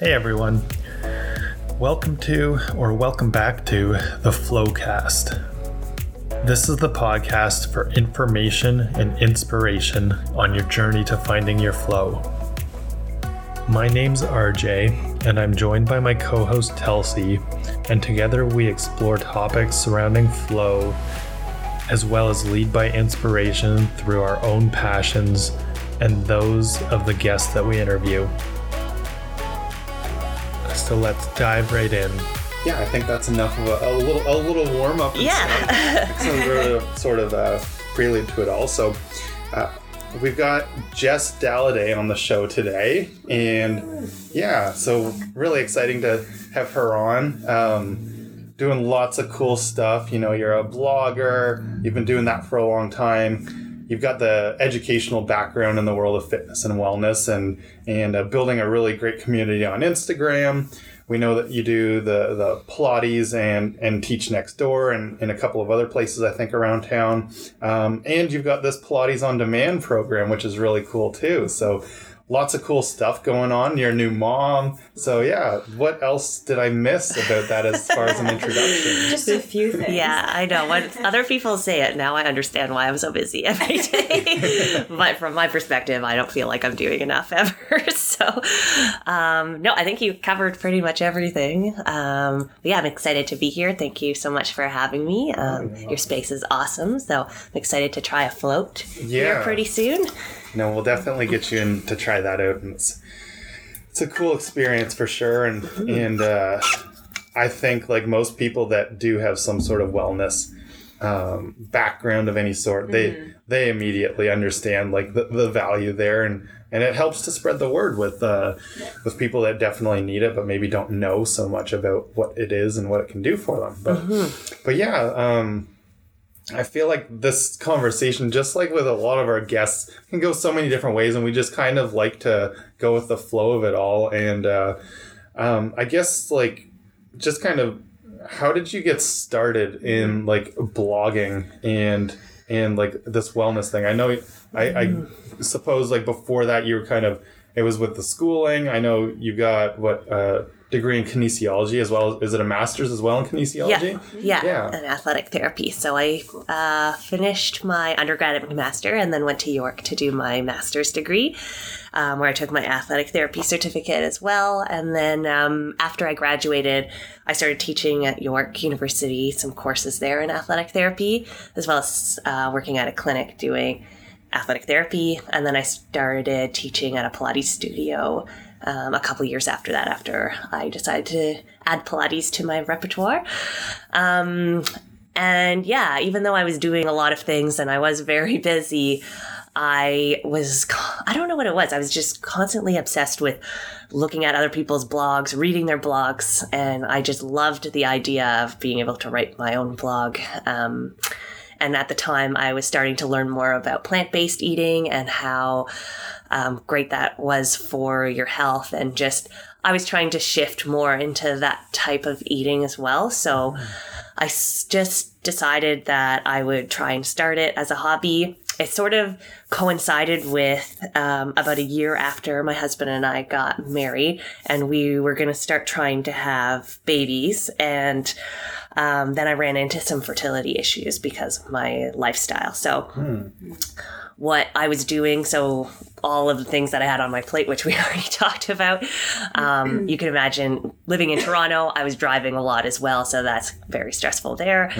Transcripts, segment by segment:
Hey everyone. Welcome to, or welcome back to, the Flowcast. This is the podcast for information and inspiration on your journey to finding your flow. My name's RJ, and I'm joined by my co host Telsey, and together we explore topics surrounding flow, as well as lead by inspiration through our own passions and those of the guests that we interview. So let's dive right in. Yeah, I think that's enough of a, a little a little warm up. Yeah. some sort of, sort of uh, prelude to it all. So. Uh, we've got Jess Dalliday on the show today, and yeah, so really exciting to have her on. Um, doing lots of cool stuff. You know, you're a blogger. You've been doing that for a long time. You've got the educational background in the world of fitness and wellness, and and uh, building a really great community on Instagram. We know that you do the the Pilates and and teach next door and in a couple of other places I think around town. Um, and you've got this Pilates on demand program, which is really cool too. So lots of cool stuff going on. You're a new mom. So yeah, what else did I miss about that as far as an introduction? Just a few things. Yeah, I know. When other people say it, now I understand why I'm so busy every day. but from my perspective, I don't feel like I'm doing enough ever. so, um, no, I think you covered pretty much everything. Um, yeah, I'm excited to be here. Thank you so much for having me. Um, your space is awesome. So I'm excited to try a float here pretty soon. No, we'll definitely get you in to try that out, and it's it's a cool experience for sure. And and uh, I think like most people that do have some sort of wellness um, background of any sort, they they immediately understand like the, the value there, and and it helps to spread the word with uh, with people that definitely need it, but maybe don't know so much about what it is and what it can do for them. But but yeah. Um, I feel like this conversation, just like with a lot of our guests, can go so many different ways, and we just kind of like to go with the flow of it all. And uh, um, I guess, like, just kind of, how did you get started in like blogging and and like this wellness thing? I know, I, I suppose like before that you were kind of it was with the schooling. I know you got what uh, degree in kinesiology as well. As is it a master's as well in kinesiology? Yeah, yeah, Yeah. and athletic therapy. So I uh, finished my undergrad and master, and then went to York to do my master's degree, um, where I took my athletic therapy certificate as well. And then um, after I graduated, I started teaching at York University some courses there in athletic therapy, as well as uh, working at a clinic doing athletic therapy. And then I started teaching at a Pilates studio um, a couple years after that, after I decided to add Pilates to my repertoire. Um, and yeah, even though I was doing a lot of things and I was very busy, I was, I don't know what it was. I was just constantly obsessed with looking at other people's blogs, reading their blogs, and I just loved the idea of being able to write my own blog. Um, and at the time, I was starting to learn more about plant based eating and how um, great that was for your health. And just, I was trying to shift more into that type of eating as well. So I s- just decided that I would try and start it as a hobby. It sort of coincided with um, about a year after my husband and I got married, and we were going to start trying to have babies. And um, then I ran into some fertility issues because of my lifestyle. So, what I was doing, so all of the things that I had on my plate, which we already talked about, um, you can imagine living in Toronto, I was driving a lot as well. So, that's very stressful there.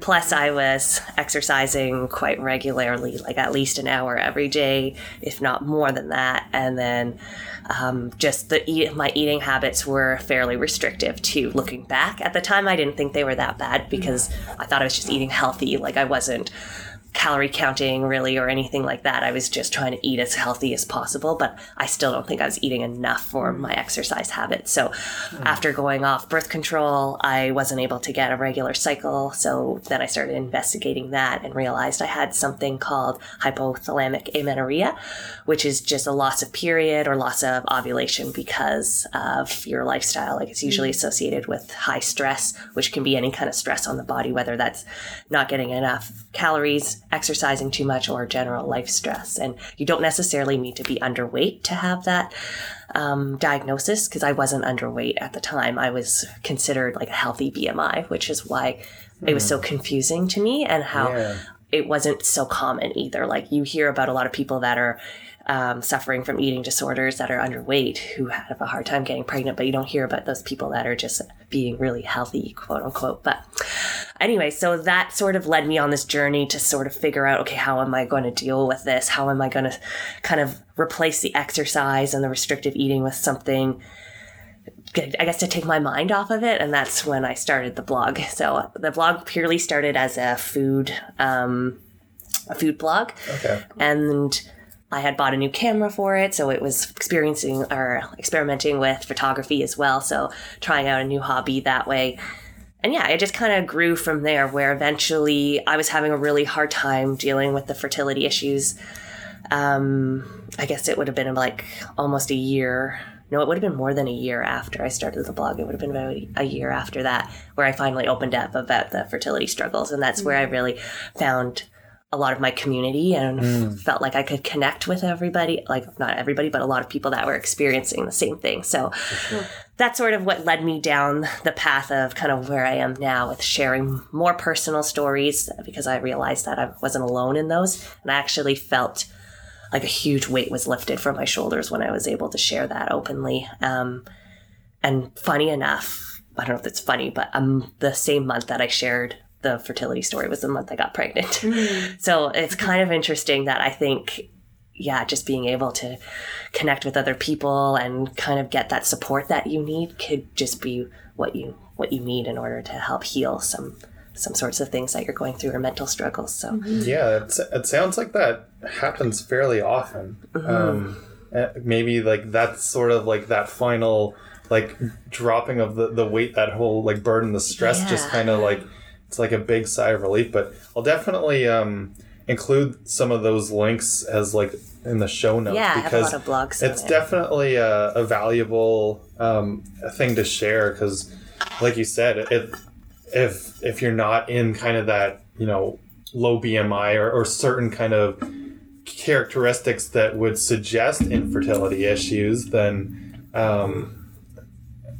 Plus, I was exercising quite regularly, like at least an hour every day, if not more than that. And then um, just the eat, my eating habits were fairly restrictive too. Looking back at the time, I didn't think they were that bad because I thought I was just eating healthy. Like I wasn't calorie counting really or anything like that. I was just trying to eat as healthy as possible, but I still don't think I was eating enough for my exercise habits. So mm. after going off birth control, I wasn't able to get a regular cycle. So then I started investigating that and realized I had something called hypothalamic amenorrhea, which is just a loss of period or loss of ovulation because of your lifestyle. Like it's usually mm. associated with high stress, which can be any kind of stress on the body, whether that's not getting enough calories, exercising too much, or general life stress. And you don't necessarily need to be underweight to have that um, diagnosis because I wasn't underweight at the time. I was considered like a healthy BMI, which is why it was so confusing to me and how Yeah. it wasn't so common either. Like you hear about a lot of people that are um, suffering from eating disorders that are underweight who have a hard time getting pregnant, but you don't hear about those people that are just being really healthy, quote unquote. But anyway, so that sort of led me on this journey to sort of figure out okay, how am I going to deal with this? How am I going to kind of replace the exercise and the restrictive eating with something? I guess to take my mind off of it, and that's when I started the blog. So the blog purely started as a food, um, a food blog, Okay. and I had bought a new camera for it, so it was experiencing or experimenting with photography as well. So trying out a new hobby that way. And yeah, it just kind of grew from there, where eventually I was having a really hard time dealing with the fertility issues. Um, I guess it would have been like almost a year. No, it would have been more than a year after I started the blog. It would have been about a year after that where I finally opened up about the fertility struggles. And that's where I really found a lot of my community and felt like I could connect with everybody, like not everybody, but a lot of people that were experiencing the same thing. So that's sort of what led me down the path of kind of where I am now with sharing more personal stories because I realized that I wasn't alone in those. And I actually felt like a huge weight was lifted from my shoulders when I was able to share that openly. Um, and funny enough, I don't know if it's funny, but um, the same month that I shared the fertility story was the month I got pregnant. so it's kind of interesting that I think, yeah, just being able to connect with other people and kind of get that support that you need could just be what you what you need in order to help heal some some sorts of things that you're going through or mental struggles. So Yeah, it's, it sounds like that happens fairly often. Um, eh, maybe like that's sort of like that final like dropping of the, the weight, that whole like burden, the stress, just kind of like it's like a big sigh of relief. But I'll definitely um, include some of those links as like in the show notes yeah, I have a because lot of blogs. it's it. definitely a, a valuable um, thing to share because like you said it if if you're not in kind of that you know low bmi or, or certain kind of characteristics that would suggest infertility issues then um,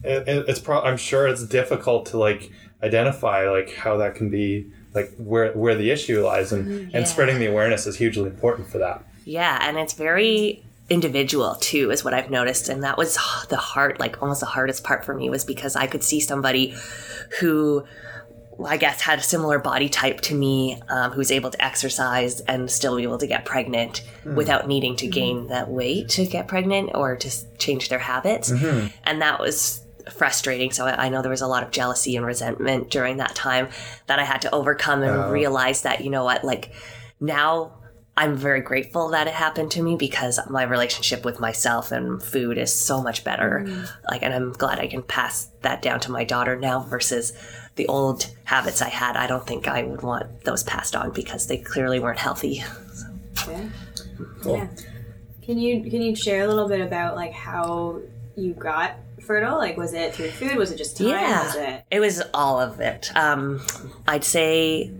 it- it's pro- i'm sure it's difficult to like identify like how that can be like where where the issue lies and Yeah. and spreading the awareness is hugely important for that Yeah, and it's very individual too, is what I've noticed. And that was the hard, like almost the hardest part for me was because I could see somebody who I guess had a similar body type to me, um, who's able to exercise and still be able to get pregnant mm. without needing to mm-hmm. gain that weight to get pregnant or to change their habits. Mm-hmm. And that was frustrating. So I I know there was a lot of jealousy and resentment during that time that I had to overcome and realize that, you know what, like now I'm very grateful that it happened to me because my relationship with myself and food is so much better. Mm-hmm. Like, and I'm glad I can pass that down to my daughter now versus the old habits I had. I don't think I would want those passed on because they clearly weren't healthy. Yeah. Cool. Yeah. Can you can you share a little bit about like how you got fertile? Like was it through food? Was it just time? Yeah. Was it It was all of it. Um, I'd say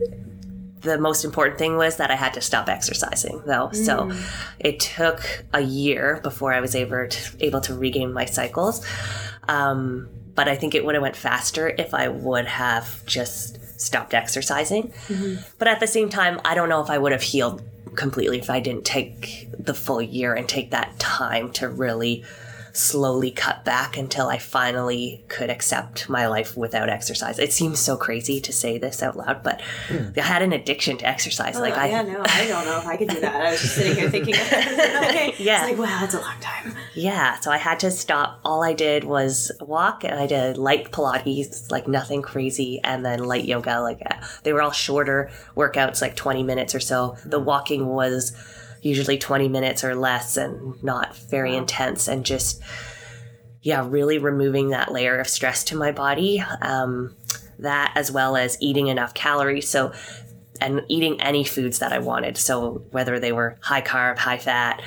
the most important thing was that I had to stop exercising, though. So it took a year before I was able to, able to regain my cycles. Um, but I think it would have went faster if I would have just stopped exercising. But at the same time, I don't know if I would have healed completely if I didn't take the full year and take that time to really slowly cut back until I finally could accept my life without exercise. It seems so crazy to say this out loud, but I had an addiction to exercise. like Oh, I yeah, no, I don't know if I could do that. I was just sitting here thinking, okay. Yeah. It's like, wow, that's a long time. Yeah, so I had to stop. All I did was walk and I did light Pilates, like nothing crazy, and then light yoga. Like uh, they were all shorter workouts, like 20 minutes or so. The walking was usually 20 minutes or less and not very intense, and just, yeah, really removing that layer of stress to my body. Um, that as well as eating enough calories. So, and eating any foods that I wanted. So, whether they were high carb, high fat,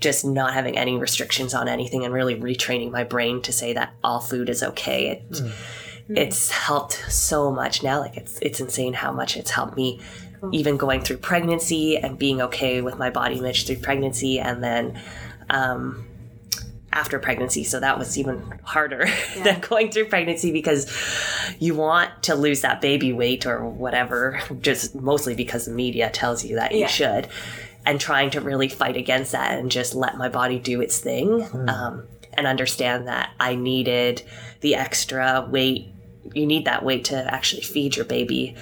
just not having any restrictions on anything and really retraining my brain to say that all food is okay. It, It's helped so much now. Like it's it's insane how much it's helped me even going through pregnancy and being okay with my body image through pregnancy and then um, after pregnancy. So that was even harder than going through pregnancy because you want to lose that baby weight or whatever, just mostly because the media tells you that you Yeah. should. And trying to really fight against that and just let my body do its thing um, and understand that I needed the extra weight. You need that weight to actually feed your baby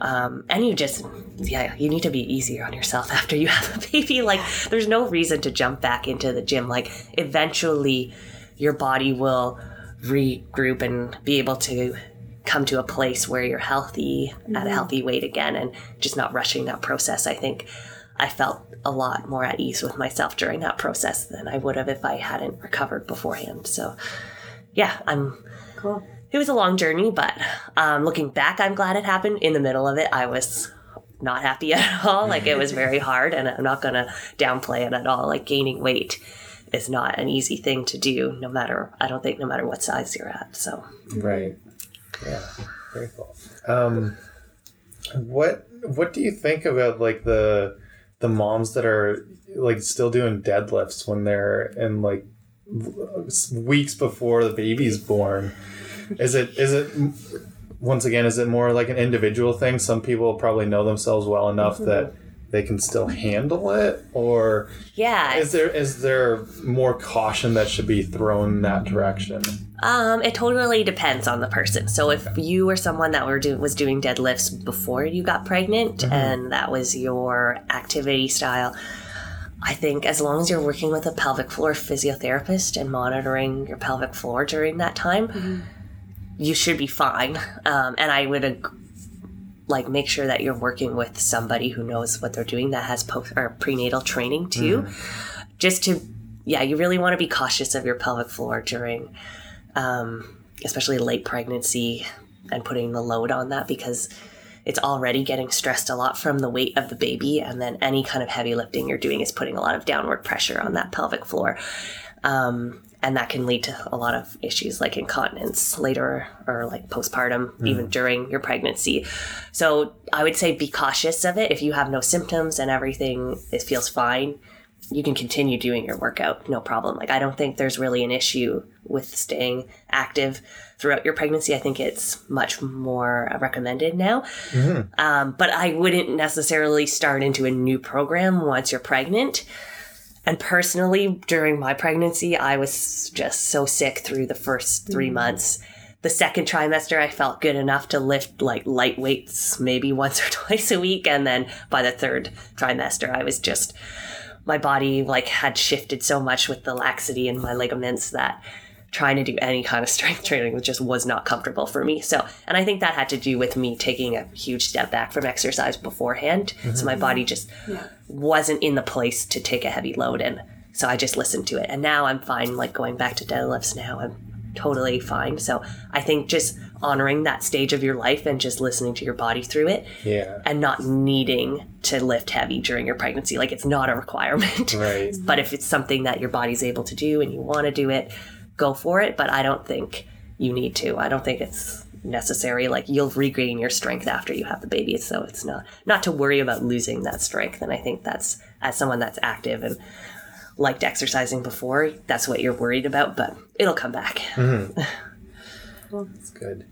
um, and you just yeah you need to be easier on yourself after you have a baby. Like there's no reason to jump back into the gym. Like eventually your body will regroup and be able to come to a place where you're healthy at a healthy weight again and just not rushing that process. I think i felt a lot more at ease with myself during that process than i would have if i hadn't recovered beforehand. So yeah i'm Cool. It was a long journey, but um, looking back, I'm glad it happened. In the middle of it, I was not happy at all. Like it was very hard, and I'm not gonna downplay it at all. Like gaining weight is not an easy thing to do, no matter I don't think no matter what size you're at. So Right. Yeah. Very cool. Um, what What do you think about like the the moms that are like still doing deadlifts when they're in like weeks before the baby's born? Is it is it once again is it more like an individual thing? Some people probably know themselves well enough that mm-hmm. they can still handle it, or yeah, is there is there more caution that should be thrown in that direction? Um, it totally depends on the person. So if you were someone that were do- was doing deadlifts before you got pregnant mm-hmm. and that was your activity style, I think as long as you're working with a pelvic floor physiotherapist and monitoring your pelvic floor during that time, mm-hmm. You should be fine. Um, and I would ag- like make sure that you're working with somebody who knows what they're doing that has post or prenatal training too, just to yeah, you really want to be cautious of your pelvic floor during um, especially late pregnancy and putting the load on that because it's already getting stressed a lot from the weight of the baby. And then any kind of heavy lifting you're doing is putting a lot of downward pressure on that pelvic floor. Um, and that can lead to a lot of issues like incontinence later or like postpartum even during your pregnancy. So i would say be cautious of it. If you have no symptoms and everything it feels fine you can continue doing your workout no problem. Like i don't think there's really an issue with staying active throughout your pregnancy. I think it's much more recommended now. Um, but i wouldn't necessarily start into a new program once you're pregnant and personally during my pregnancy i was just so sick through the first three mm. months. The second trimester i felt good enough to lift like light weights maybe once or twice a week. And then by the third trimester i was just my body like had shifted so much with the laxity in my ligaments that trying to do any kind of strength training just was not comfortable for me. So, and I think that had to do with me taking a huge step back from exercise beforehand. So my mm-hmm. body just wasn't in the place to take a heavy load in. So I just listened to it. And now I'm fine, like going back to deadlifts now. I'm totally fine. So I think just honoring that stage of your life and just listening to your body through it Yeah. and not needing to lift heavy during your pregnancy. Like it's not a requirement. Right. But if it's something that your body's able to do and you want to do it, go for it. But I don't think you need to. I don't think it's necessary. Like you'll regain your strength after you have the baby, so it's not not to worry about losing that strength. And I think that's as someone that's active and liked exercising before, that's what you're worried about. But it'll come back. That's good.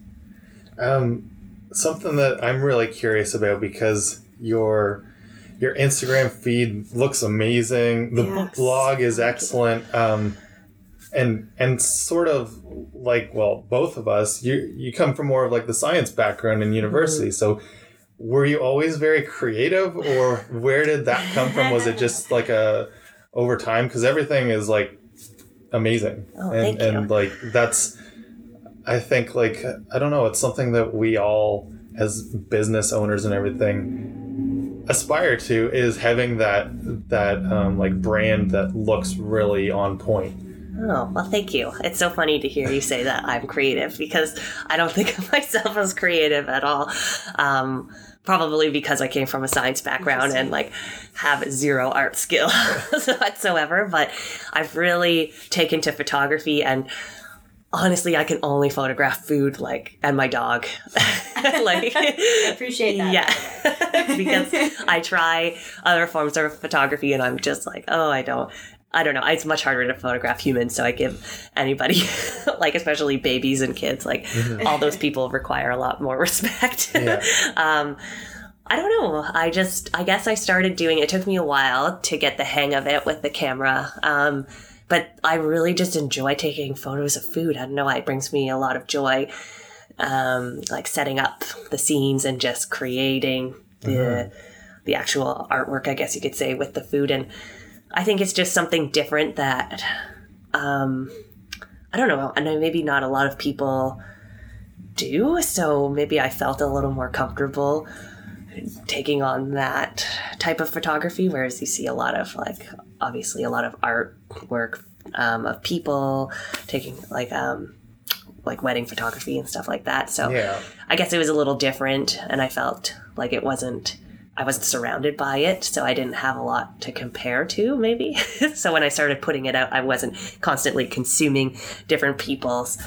Um, something that I'm really curious about because your your Instagram feed looks amazing. The Yes. blog is excellent. Um, and and sort of like well, both of us, you you come from more of like the science background in university, so. Were you always very creative, or where did that come from? Was it just like a over time? Because everything is like amazing, Oh, and and like that's I think like I don't know, it's something that we all as business owners and everything aspire to is having that that um, like brand that looks really on point. Oh, well, thank you. It's so funny to hear you say that I'm creative because I don't think of myself as creative at all. Um, probably because I came from a science background and like have zero art skill whatsoever. But I've really taken to photography and honestly, I can only photograph food like and my dog. like I Appreciate that. yeah, because I try other forms of photography and I'm just like, oh, I don't. I don't know. It's much harder to photograph humans, so I give anybody, like especially babies and kids, like all those people require a lot more respect. Yeah. um, I don't know. I just, I guess I started doing it. took me a while to get the hang of it with the camera. Um, but I really just enjoy taking photos of food. I don't know why it brings me a lot of joy. Um, like setting up the scenes and just creating the the actual artwork, I guess you could say, with the food. And I think it's just something different that um, I don't know. I know maybe not a lot of people do. So maybe I felt a little more comfortable taking on that type of photography, whereas you see a lot of like obviously a lot of artwork um, of people taking like um, like wedding photography and stuff like that. So Yeah. I guess it was a little different, and I felt like it wasn't. I wasn't surrounded by it, so I didn't have a lot to compare to, maybe. so when I started putting it out, I wasn't constantly consuming different people's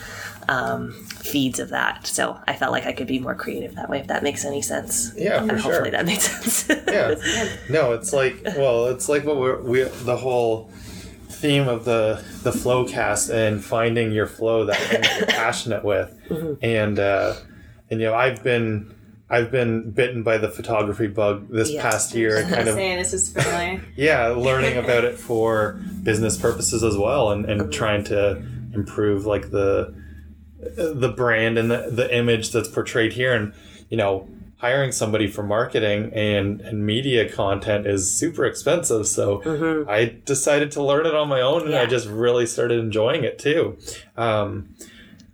um, feeds of that. So I felt like I could be more creative that way, if that makes any sense. Yeah, for and sure. hopefully that made sense. yeah no it's like well it's like what we're we the whole theme of the the flow cast and finding your flow that that you're passionate with and uh and you know i've been i've been bitten by the photography bug this Yes. past year and kind of saying this is familiar. yeah learning about it for business purposes as well and, and trying to improve like the the brand and the, the image that's portrayed here. And you know hiring somebody for marketing and, and media content is super expensive. So i decided to learn it on my own and i just really started enjoying it too. Um,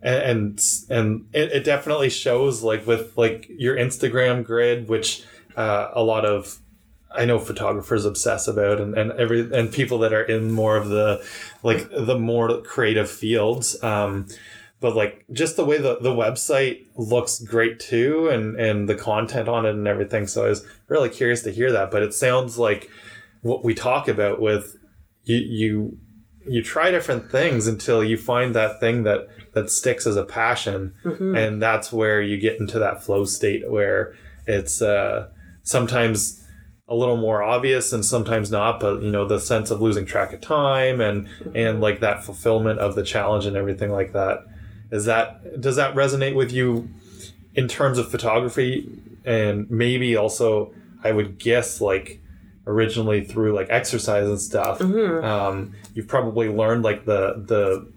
and and, it, it definitely shows like with like your instagram grid which uh, a lot of I know photographers obsess about and, and every and people that are in more of the like the more creative fields. Um, but like just the way the, the website looks great too and, and the content on it and everything. So I was really curious to hear that. But it sounds like what we talk about with you you you try different things until you find that thing that that sticks as a passion and that's where you get into that flow state where it's uh sometimes a little more obvious and sometimes not but you know the sense of losing track of time and and like that fulfillment of the challenge and everything like that. Is that does that resonate with you in terms of photography? And maybe also i would guess like originally through like exercise and stuff um, you've probably learned like the the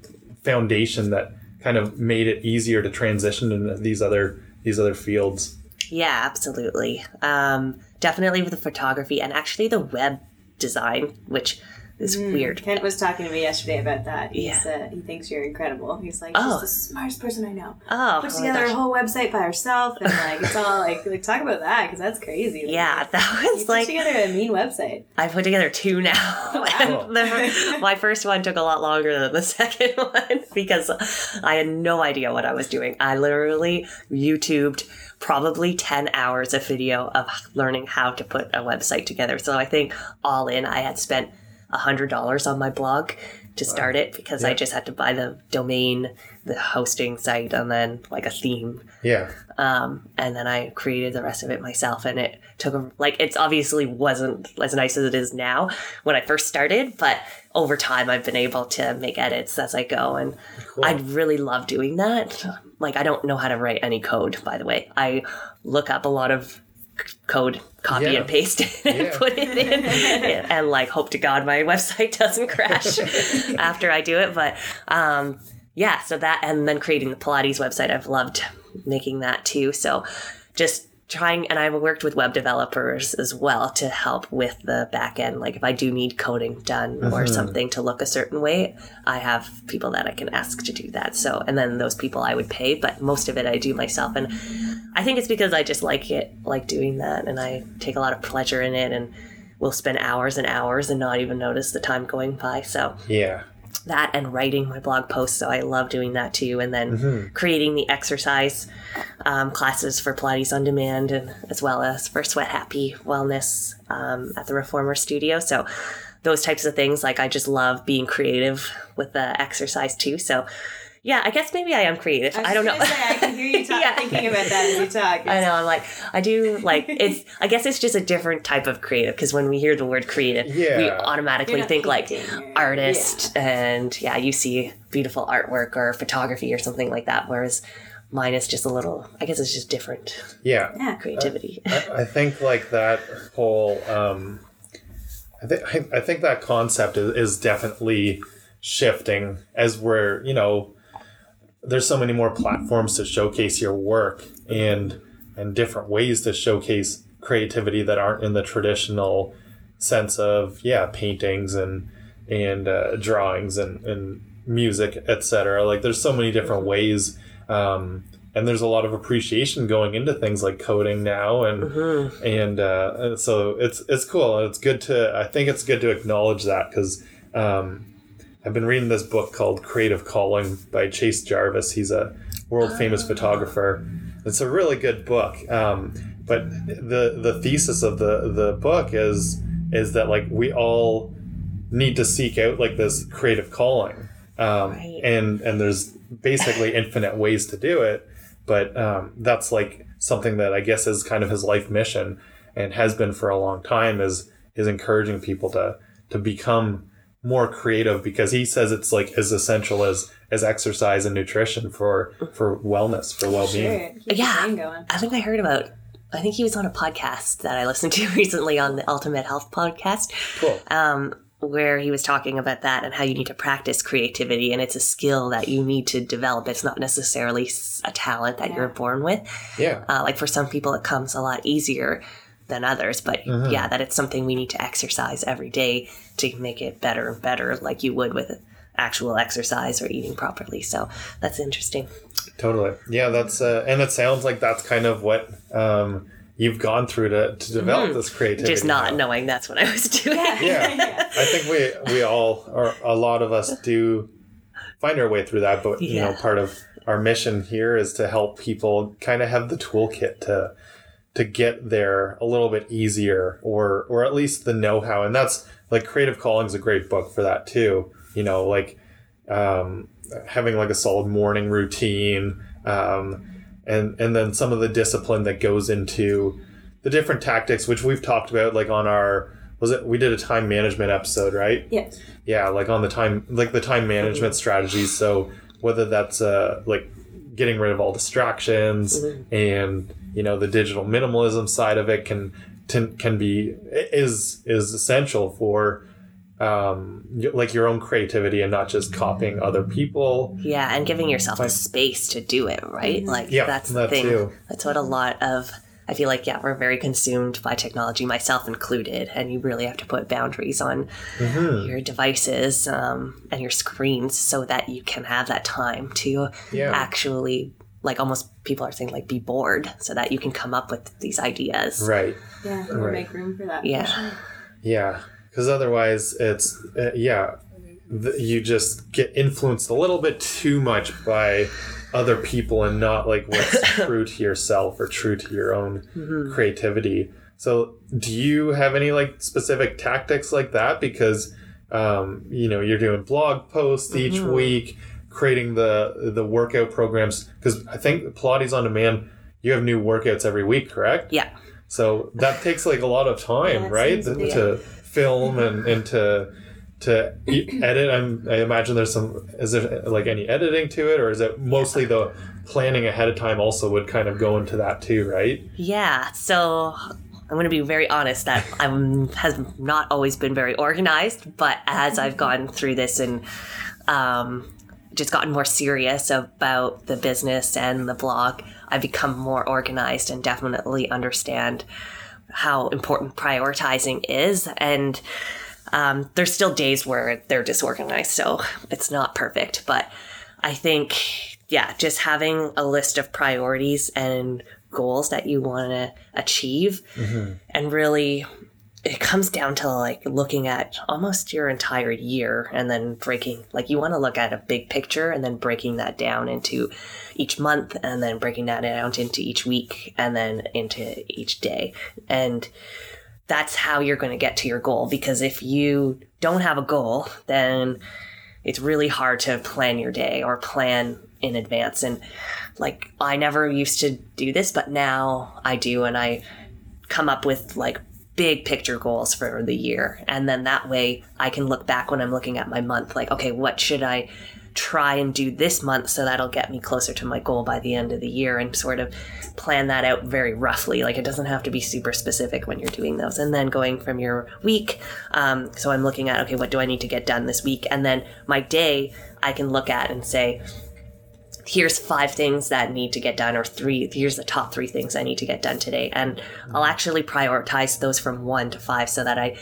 foundation that kind of made it easier to transition into these other these other fields Yeah, absolutely. Um, definitely with the photography and actually the web design, which is weird. Kent was talking to me yesterday about that. He's, Yeah. uh, he thinks you're incredible. He's like, Oh. she's the smartest person I know. Oh, Put oh together a whole website by herself, and like it's all like, like talk about that because that's crazy. Like, Yeah, that was like put together a mean website. I put together two now. wow. The- my first one took a lot longer than the second one because I had no idea what I was doing. I literally YouTubed probably 10 hours of video of learning how to put a website together. So I think all in, I had spent $100 on my blog to start it because I just had to buy the domain, the hosting site, and then like a theme yeah um, and then I created the rest of it myself. And it took a, like it's obviously wasn't as nice as it is now when I first started, but over time I've been able to make edits as I go, and I really love doing that. Like I don't know how to write any code, by the way. I look up a lot of code, copy Yeah. and paste it, and Yeah. put it in, and like hope to God my website doesn't crash after I do it. But um, yeah, so that and then creating the Pilates website, I've loved making that too. So just trying, and I've worked with web developers as well to help with the back end. Like if I do need coding done or uh-huh. something to look a certain way, I have people that I can ask to do that. So, and then those people I would pay, but most of it I do myself. And I think it's because I just like it, like doing that, and I take a lot of pleasure in it and will spend hours and hours and not even notice the time going by. So yeah that and writing my blog posts. So I love doing that too. And then creating the exercise um, classes for Pilates on Demand and as well as for Sweat Happy Wellness um, at the Reformer Studio. So those types of things, like I just love being creative with the exercise too. So yeah, I guess maybe I am creative. I, was I, don't know. Say, I can hear you talk, Yeah. thinking about that as you talk. I know. I'm like, I do like it's. I guess it's just a different type of creative because when we hear the word creative, we automatically You're think like painting or- artist, and yeah, you see beautiful artwork or photography or something like that. Whereas mine is just a little. I guess it's just different Yeah. Yeah. creativity. I, I think like that whole um I think I, I think that concept is, is definitely shifting as we're you know there's so many more platforms to showcase your work and and different ways to showcase creativity that aren't in the traditional sense of yeah paintings and and uh, drawings and, and music etc like there's so many different ways um, and there's a lot of appreciation going into things like coding now and and uh, so it's it's cool. It's good to i think it's good to acknowledge that because um, i've been reading this book called creative calling by chase jarvis. He's a world famous photographer. It's a really good book um, but the the thesis of the the book is is that like we all need to seek out like this creative calling um, Right. and and there's basically infinite ways to do it but um, that's like something that i guess is kind of his life mission and has been for a long time is is encouraging people to to become more creative because he says it's like as essential as as exercise and nutrition for for wellness for well-being Sure. Yeah. going. I think I heard about. I think he was on a podcast that I listened to recently on the Ultimate Health podcast. cool um, where he was talking about that and how you need to practice creativity and it's a skill that you need to develop. It's not necessarily a talent that you're born with. yeah Uh, like for some people, it comes a lot easier than others, but Mm-hmm. yeah, that it's something we need to exercise every day to make it better and better, like you would with actual exercise or eating properly. So that's interesting. Totally. Yeah, that's uh, and it sounds like that's kind of what um, you've gone through to, to develop this creativity. Just not now. knowing that's what I was doing. Yeah, I think we we all or a lot of us do find our way through that, but you know, part of our mission here is to help people kind of have the toolkit to to get there a little bit easier or or at least the know-how and that's like creative calling is a great book for that too you know like um, having like a solid morning routine um, and and then some of the discipline that goes into the different tactics which we've talked about like on our was it we did a time management episode right? Yes. yeah like on the time like the time management strategies. So whether that's uh like getting rid of all distractions and you know the digital minimalism side of it can can, can be is is essential for um like your own creativity and not just copying other people Yeah, and giving yourself the Like- space to do it, right? Like Yeah, that's the that thing. too. That's what a lot of I feel like yeah, we're very consumed by technology, myself included, and you really have to put boundaries on Mm-hmm. your devices um, and your screens so that you can have that time to Yeah. actually like almost people are saying like be bored so that you can come up with these ideas. right Yeah. We'll Right. make room for that. Yeah. sure. Yeah, because otherwise it's uh, yeah, th- you just get influenced a little bit too much by other people and not like what's true to yourself or true to your own creativity. So, do you have any like specific tactics like that? Because um, you know you're doing blog posts each week, creating the the workout programs. Because I think Pilates on Demand, you have new workouts every week, correct? Yeah. So that takes like a lot of time, Yeah, right? to. To film and, and to to e- edit. I'm, I imagine there's some. Is there like any editing to it, or is it mostly the planning ahead of time? Also, would kind of go into that too, right? Yeah, so I'm going to be very honest that I'm has not always been very organized, but as I've gone through this and um, just gotten more serious about the business and the blog, I've become more organized and definitely understand how important prioritizing is. And um, there's still days where they're disorganized so it's not perfect but i think yeah just having a list of priorities and goals that you want to achieve and really it comes down to like looking at almost your entire year and then breaking like you want to look at a big picture and then breaking that down into each month and then breaking that down into each week and then into each day and that's how you're going to get to your goal because if you don't have a goal then it's really hard to plan your day or plan in advance. And like, I never used to do this, but now I do. And I come up with like big picture goals for the year. And then that way I can look back when I'm looking at my month, like, okay, what should I try and do this month so that'll get me closer to my goal by the end of the year and sort of plan that out very roughly. Like it doesn't have to be super specific when you're doing those. And then going from your week, um, so I'm looking at, okay, what do I need to get done this week? And then my day, I can look at and say, here's five things that need to get done or three here's the top three things i need to get done today. And i'll actually prioritize those from one to five so that i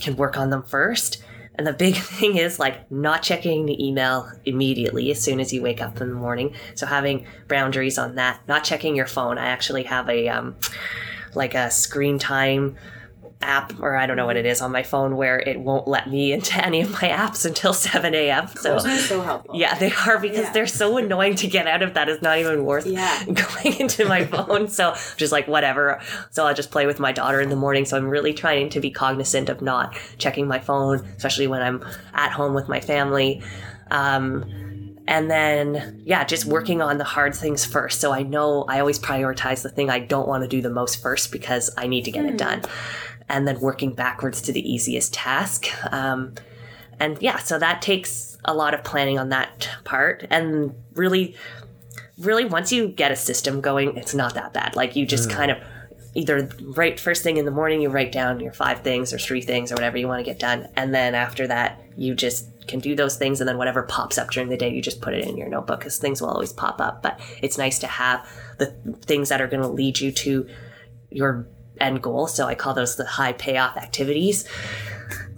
can work on them first. And the big thing is like not checking the email immediately as soon as you wake up in the morning. So having boundaries on that not checking your phone. I actually have a um, like a screen time app or I don't know what it is on my phone where it won't let me into any of my apps until 7 a.m. So so helpful. yeah, they are because Yeah. they're so annoying to get out of that. It's not even worth Yeah. going into my phone. So just like whatever. So I'll just play with my daughter in the morning. So I'm really trying to be cognizant of not checking my phone, especially when I'm at home with my family. Um, and then yeah, just working on the hard things first. So I know I always prioritize the thing I don't want to do the most first because I need to get it done. And then working backwards to the easiest task. Um, and yeah, so that takes a lot of planning on that part. And really, really, once you get a system going, it's not that bad. Like you just kind of either right first thing in the morning, you write down your five things or three things or whatever you want to get done. And then after that, you just can do those things. And then whatever pops up during the day, you just put it in your notebook because things will always pop up. But it's nice to have the things that are going to lead you to your end goal. So I call those the high payoff activities.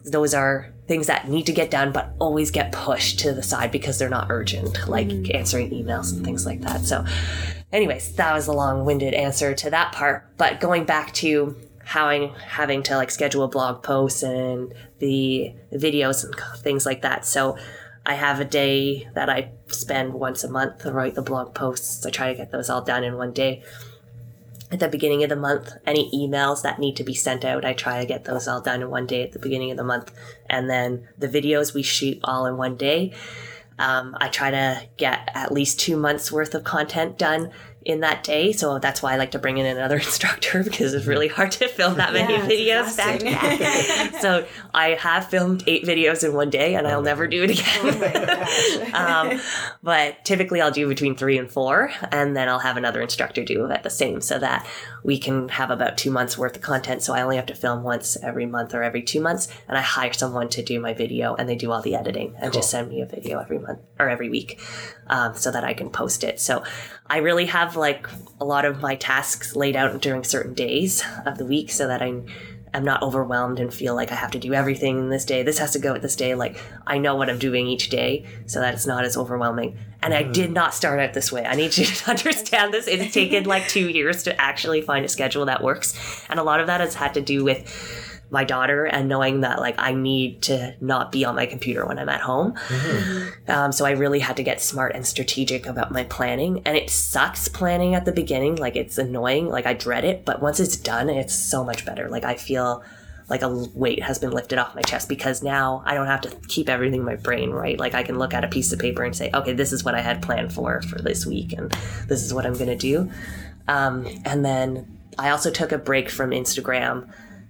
Those are things that need to get done, but always get pushed to the side because they're not urgent, like mm-hmm. answering emails and things like that. So, anyways, that was a long winded answer to that part. But going back to how I'm having to like schedule blog posts and the videos and things like that. So, I have a day that I spend once a month to write the blog posts. I try to get those all done in one day at the beginning of the month. Any emails that need to be sent out, I try to get those all done in one day at the beginning of the month. And then the videos we shoot all in one day. Um, I try to get at least two months worth of content done in that day. So that's why I like to bring in another instructor because it's really hard to film that many Yeah, videos back to back. so I have filmed eight videos in one day and I'll never do it again. Oh um, but typically I'll do between three and four, and then I'll have another instructor do it the same so that we can have about two months worth of content. So I only have to film once every month or every two months, and I hire someone to do my video, and they do all the editing and just send me a video every month or every week um, so that I can post it. So I really have like a lot of my tasks laid out during certain days of the week so that I'm I'm not overwhelmed and feel like I have to do everything this day. This has to go at this day. Like I know what I'm doing each day so that it's not as overwhelming. And I did mm. not start out this way. I need you to understand this. It's taken like two years to actually find a schedule that works. And a lot of that has had to do with my daughter and knowing that like I need to not be on my computer when I'm at home. Um, so I really had to get smart and strategic about my planning. And it sucks planning at the beginning. Like it's annoying. Like I dread it. But once it's done, it's so much better. Like I feel like a weight has been lifted off my chest because now I don't have to keep everything in my brain, right? Like I can look at a piece of paper and say, okay, this is what I had planned for for this week, and this is what I'm going to do. Um, and then I also took a break from Instagram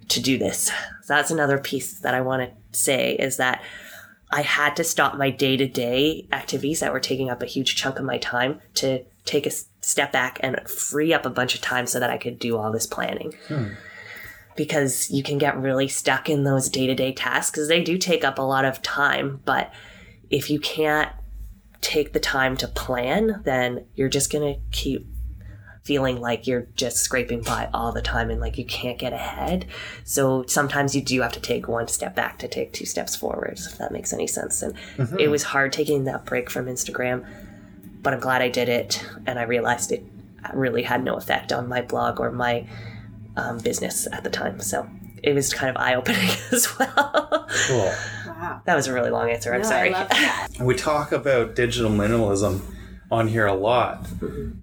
to do this. So that's another piece that I want to say is that I had to stop my day to day activities that were taking up a huge chunk of my time to take a step back and free up a bunch of time so that I could do all this planning. Hmm. Because you can get really stuck in those day to day tasks because they do take up a lot of time. But if you can't take the time to plan, then you're just going to keep feeling like you're just scraping by all the time and like you can't get ahead. So sometimes you do have to take one step back to take two steps forward, if that makes any sense. And it was hard taking that break from Instagram, but I'm glad I did it. And I realized it really had no effect on my blog or my um, business at the time. So it was kind of eye opening as well. Cool. Wow. that was a really long answer. I'm No, sorry. I love that. we talk about digital minimalism on here a lot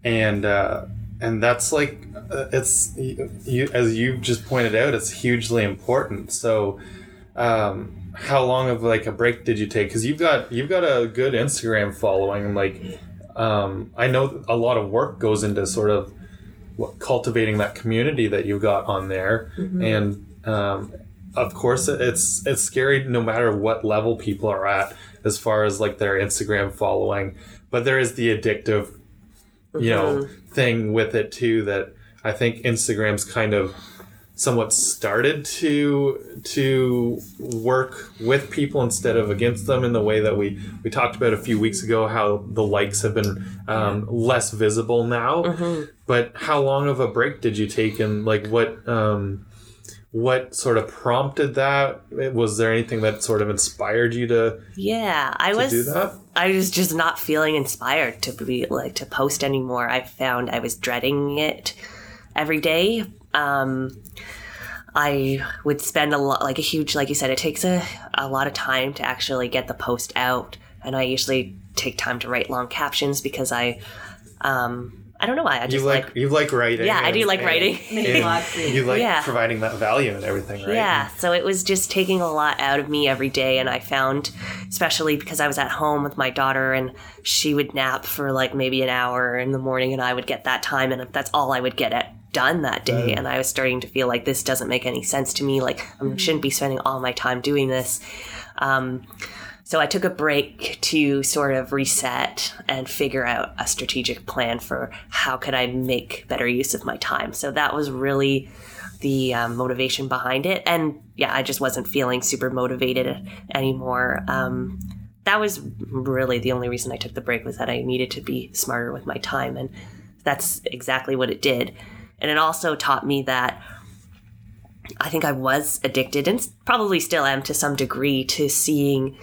and uh, and that's like uh, it's you as you just pointed out it's hugely important. So um, how long of like a break did you take? Because you've got you've got a good Instagram following, and like um, I know a lot of work goes into sort of what, cultivating that community that you've got on there, and um, of course it's it's scary no matter what level people are at as far as like their Instagram following, but there is the addictive, you know, thing with it too that I think Instagram's kind of somewhat started to to work with people instead of against them in the way that we we talked about a few weeks ago how the likes have been um, less visible now. But how long of a break did you take and like what um, what sort of prompted that? Was there anything that sort of inspired you to, Yeah, I to was. do that I was just not feeling inspired to be like to post anymore. I found I was dreading it every day. Um, I would spend a lot, like a huge, like you said, it takes a, a lot of time to actually get the post out. And I usually take time to write long captions because I, um, I don't know why. I you just like, like, you like writing Yeah, I do like and- writing. And you like Yeah. providing that value and everything right Yeah, so it was just taking a lot out of me every day. And I found, especially because I was at home with my daughter and she would nap for like maybe an hour in the morning, and I would get that time, and that's all I would get at done that day. And I was starting to feel like this doesn't make any sense to me. Like, I shouldn't be spending all my time doing this. Um, so I took a break to sort of reset and figure out a strategic plan for how could I make better use of my time. So that was really the um, motivation behind it. And yeah, I just wasn't feeling super motivated anymore. Um, that was really the only reason I took the break was that I needed to be smarter with my time, and that's exactly what it did. And it also taught me that I think I was addicted and probably still am to some degree to seeing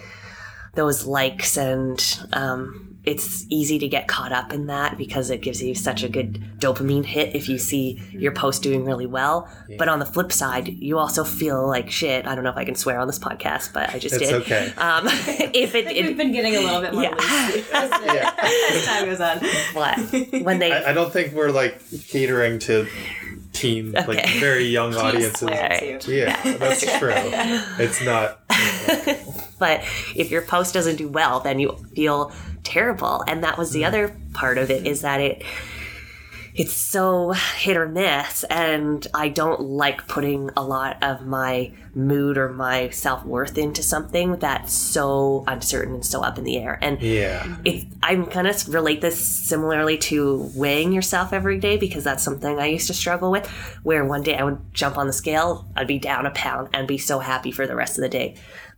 those likes and um, it's easy to get caught up in that because it gives you such a good dopamine hit if you see your post doing really well. But on the flip side you also feel like shit. I don't know if i can swear on this podcast but i just It's did. okay. um, if it, I think we've been getting a little bit more Yeah. loose. As, Yeah. as time goes on. what? When they I, I don't think we're like catering to teen like very young audiences. swear, yeah that's true. It's not but if your post doesn't do well then you feel terrible and that was the mm. other part of it is that it it's so hit or miss and i don't like putting a lot of my mood or my self-worth into something that's so uncertain and so up in the air and yeah it, I'm kind of relate this similarly to weighing yourself every day because that's something I used to struggle with. Where one day I would jump on the scale, I'd be down a pound and be so happy for the rest of the day.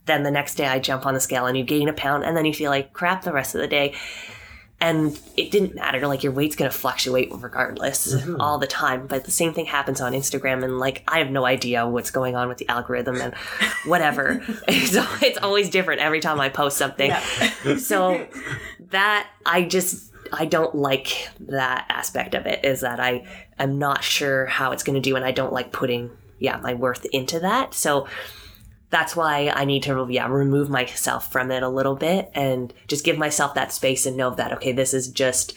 Then the next day I jump on the scale and you gain a pound and then you feel like crap the rest of the day. And it didn't matter, like your weight's gonna fluctuate regardless mm-hmm. all the time. But the same thing happens on Instagram, and like I have no idea what's going on with the algorithm and whatever. so it's always different every time I post something so that i just i don't like that aspect of it is that i i'm not sure how it's going to do and i don't like putting yeah my worth into that so that's why i need to yeah remove myself from it a little bit and just give myself that space and know that okay this is just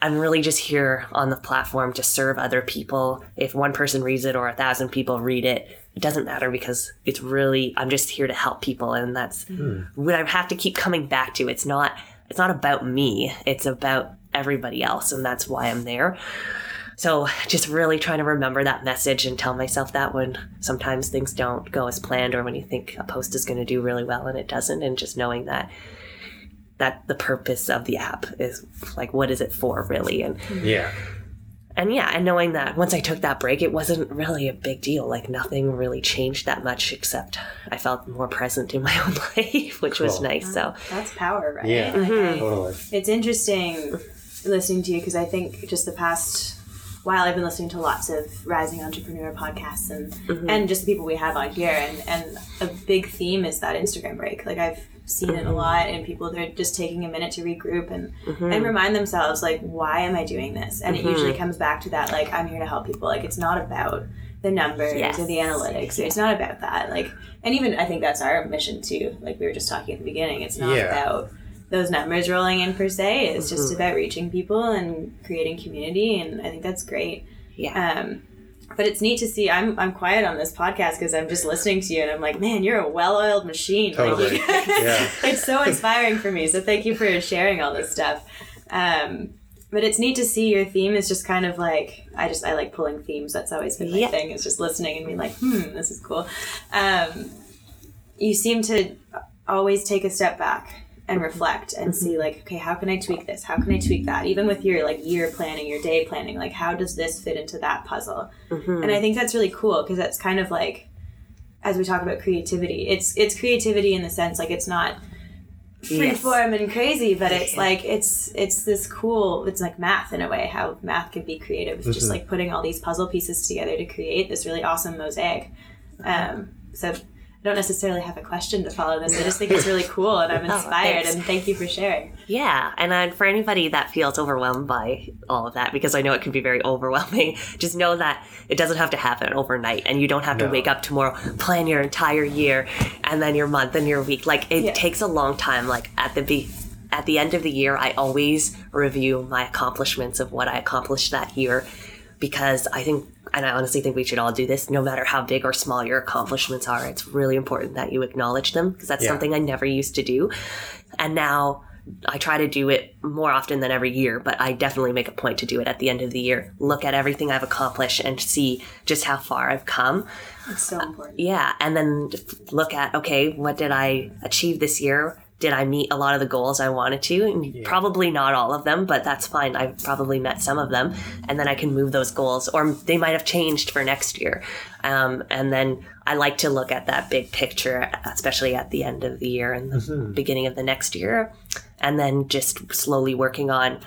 I'm really just here on the platform to serve other people. If one person reads it or a thousand people read it, it doesn't matter because it's really I'm just here to help people, and that's hmm. what I have to keep coming back to. It's not it's not about me. It's about everybody else, and that's why I'm there. So just really trying to remember that message and tell myself that when sometimes things don't go as planned or when you think a post is going to do really well and it doesn't, and just knowing that that the purpose of the app is like what is it for really and yeah and yeah and knowing that once i took that break it wasn't really a big deal like nothing really changed that much except i felt more present in my own life which was Cool. nice so That's power, right? Yeah. Like, I- totally It's interesting listening to you because I think just the past while I've been listening to lots of rising entrepreneur podcasts and mm-hmm. and just the people we have on here and and a big theme is that Instagram break. Like I've seen it a mm-hmm. lot and people they're just taking a minute to regroup and mm-hmm. and remind themselves like why am I doing this? And it usually comes back to that like I'm here to help people. Like it's not about the numbers Yes. or the analytics. It's not about that. Like and even I think that's our mission too. Like we were just talking at the beginning. It's not Yeah. about those numbers rolling in per se. It's just about reaching people and creating community, and I think that's great. yeah Um, but it's neat to see. I'm I'm quiet on this podcast because I'm just listening to you, and I'm like, man, you're a well-oiled machine. Totally. you- Yeah. it's so inspiring for me. So thank you for sharing all this stuff. Um, but it's neat to see your theme is just kind of like I just I like pulling themes. That's always been my Yeah. thing. Is just listening and being like, hmm, this is cool. Um, you seem to always take a step back and reflect and see mm-hmm. like okay how can i tweak this? How can i tweak that? Even with your like year planning your day planning like how does this fit into that puzzle? Mm-hmm. And i think that's really cool because that's kind of like as we talk about creativity it's it's creativity in the sense like it's not free Yes. form and crazy but it's like it's it's this cool it's like math in a way how math can be creative. It's just mm-hmm. like putting all these puzzle pieces together to create this really awesome mosaic. Um, so don't necessarily have a question to follow this. I just think it's really cool, and I'm inspired. thanks. and thank you for sharing. Yeah, and then for anybody that feels overwhelmed by all of that, because I know it can be very overwhelming, just know that it doesn't have to happen overnight, and you don't have to No. wake up tomorrow, plan your entire year, and then your month and your week. Like it Yeah. takes a long time. Like at the be- at the end of the year, I always review my accomplishments of what I accomplished that year, because I think. And I honestly think we should all do this, no matter how big or small your accomplishments are. It's really important that you acknowledge them because that's Yeah. something I never used to do. And now I try to do it more often than every year, but I definitely make a point to do it at the end of the year. Look at everything I've accomplished and see just how far I've come. It's so uh, important. Yeah, and then look at okay, what did I achieve this year? Did I meet a lot of the goals I wanted to? And Probably not all of them, but that's fine. I've probably met some of them, and then I can move those goals, or they might have changed for next year. Um, and then I like to look at that big picture, especially at the end of the year and the beginning of the next year, and then just slowly working on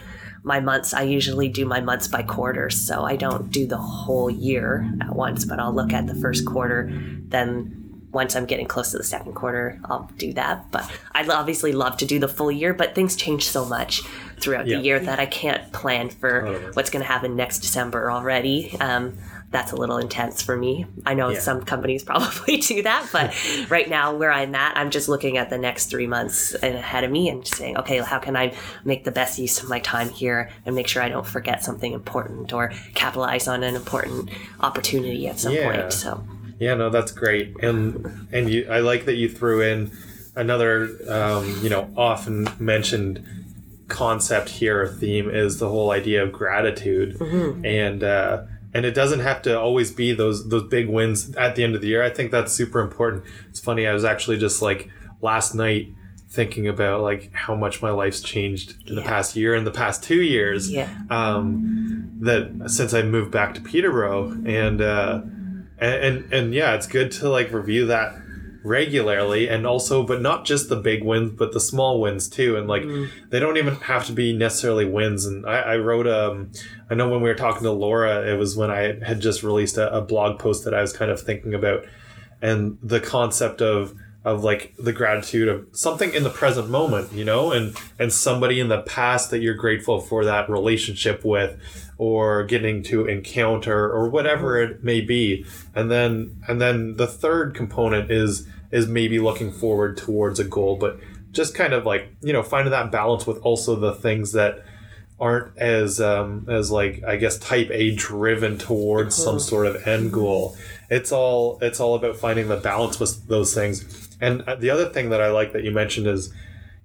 my months. I usually do my months by quarters, so I don't do the whole year at once, but I'll look at the first quarter, then once I'm getting close to the second quarter, I'll do that. But I'd obviously love to do the full year, but things change so much throughout Yeah. the year that I can't plan for Totally. what's going to happen next December already. Um, that's a little intense for me. I know Yeah. some companies probably do that, but right now where I'm at, I'm just looking at the next three months ahead of me and saying, okay, how can I make the best use of my time here and make sure I don't forget something important or capitalize on an important opportunity at some Yeah. point. So Yeah, no, that's great, and and you, I like that you threw in another, um, you know, often mentioned concept here or theme is the whole idea of gratitude, and uh, and it doesn't have to always be those those big wins at the end of the year. I think that's super important. It's funny. I was actually just like last night thinking about like how much my life's changed in the past year and the past two years yeah. um, that since I moved back to Peterborough and uh, and, and and yeah, it's good to like review that regularly and also but not just the big wins but the small wins too. And like they don't even have to be necessarily wins. And I, I wrote um I know when we were talking to Laura it was when I had just released a, a blog post that I was kind of thinking about and the concept of of like the gratitude of something in the present moment you know and and somebody in the past that you're grateful for that relationship with or getting to encounter or whatever it may be and then and then the third component is is maybe looking forward towards a goal but just kind of like you know finding that balance with also the things that aren't as um, as like I guess type A driven towards some sort of end goal. It's all it's all about finding the balance with those things. And uh, the other thing that I like that you mentioned is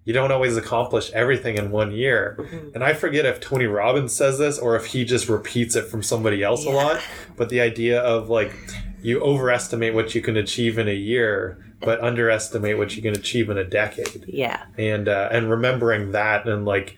you don't always accomplish everything in one year. And I forget if Tony Robbins says this or if he just repeats it from somebody else a lot. But the idea of like you overestimate what you can achieve in a year, but underestimate what you can achieve in a decade Yeah. and uh, and remembering that and like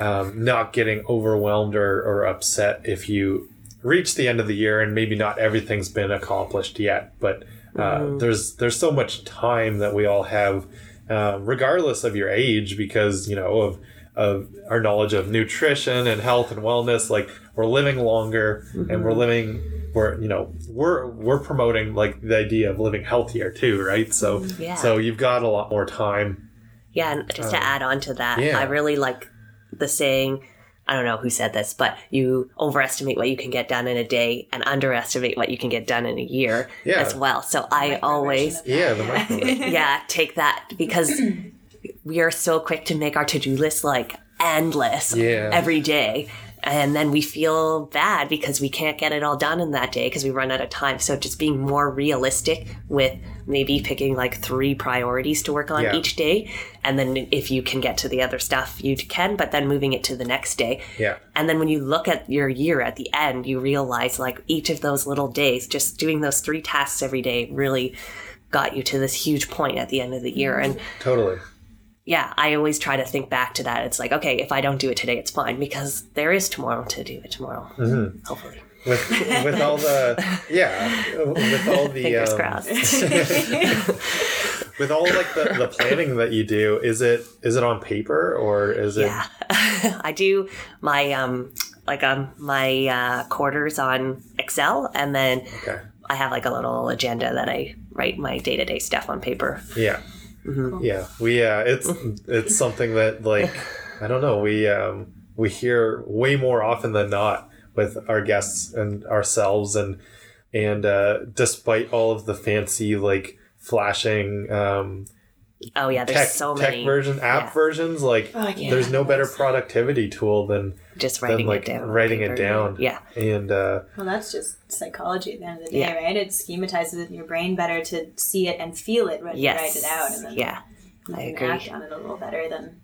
um, not getting overwhelmed or, or upset if you reach the end of the year and maybe not everything's been accomplished yet but uh, there's there's so much time that we all have um, regardless of your age because you know of of our knowledge of nutrition and health and wellness like we're living longer and we're living we're you know we're we're promoting like the idea of living healthier too right so Yeah. so you've got a lot more time Yeah, and just to add on to that, yeah. I really like the saying. I don't know who said this, but you overestimate what you can get done in a day and underestimate what you can get done in a year Yeah. as well. So I always, Yeah, the yeah, take that because we are so quick to make our to do list like endless Yeah. every day. and then we feel bad because we can't get it all done in that day because we run out of time. So just being more realistic with maybe picking like three priorities to work on Yeah. each day, and then if you can get to the other stuff, you can. But then moving it to the next day, Yeah. and then when you look at your year at the end, you realize like each of those little days, just doing those three tasks every day really got you to this huge point at the end of the year. And Totally. yeah, I always try to think back to that. It's like, okay, if I don't do it today, it's fine because there is tomorrow to do it tomorrow. Mm-hmm. Hopefully. With with all the yeah, with all the Fingers um, crossed. with all like the, the planning that you do, is it is it on paper or is it Yeah. I do my um like um my uh, quarters on Excel and then okay? I have like a little agenda that I write my day to day stuff on paper. Yeah. Mm-hmm. Yeah. We uh it's it's something that like I don't know, we um we hear way more often than not with our guests and ourselves and and uh despite all of the fancy like flashing um Oh yeah, there's tech, so tech version app yeah. versions like Oh, I can't there's no better productivity tool than just than writing like it down. on writing it down Yeah. and uh Well, that's just psychology at the end of the day, Yeah. right? It schematizes it in your brain better to see it and feel it when Yes. you write it out, and then yeah. you I can agree. act on it a little better than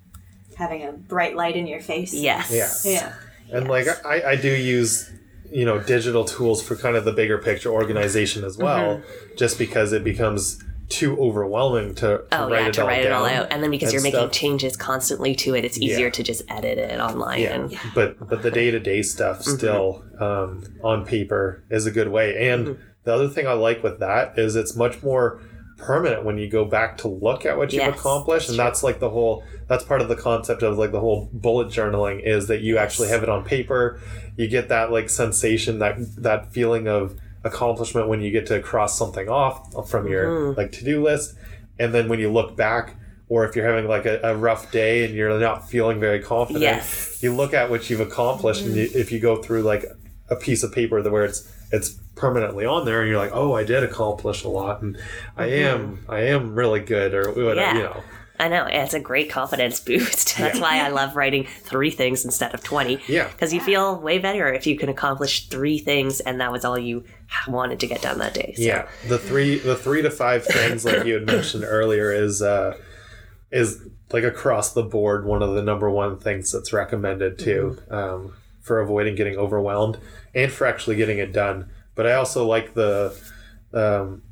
having a bright light in your face. Yes. Yeah. Yeah. And like I, I do use you know digital tools for kind of the bigger picture organization as well, Mm-hmm. just because it becomes too overwhelming to, to Oh write yeah, it to all write it all out, and then because and you're making changes constantly to it, it's easier Yeah. to just edit it online. Yeah, And but but the day to day stuff Mm-hmm. still um, on paper is a good way. And Mm-hmm. the other thing I like with that is it's much more permanent when you go back to look at what you've Yes, accomplished, and that's like the whole. That's part of the concept of like the whole bullet journaling is that you actually have it on paper. You get that like sensation, that that feeling of accomplishment when you get to cross something off from your Mm-hmm. like to do list, and then when you look back. Or if you're having like a, a rough day and you're not feeling very confident, Yes. you look at what you've accomplished and you, if you go through like a piece of paper where it's it's permanently on there and you're like oh i did accomplish a lot and i am i am really good or whatever Yeah. you know I know it's a great confidence boost. That's Yeah. why I love writing three things instead of twenty. Yeah. because you feel way better if you can accomplish three things, and that was all you wanted to get done that day. So, yeah the three the three to five things like you had mentioned earlier is uh is like across the board one of the number one things that's recommended too um, for avoiding getting overwhelmed and for actually getting it done but i also like the um,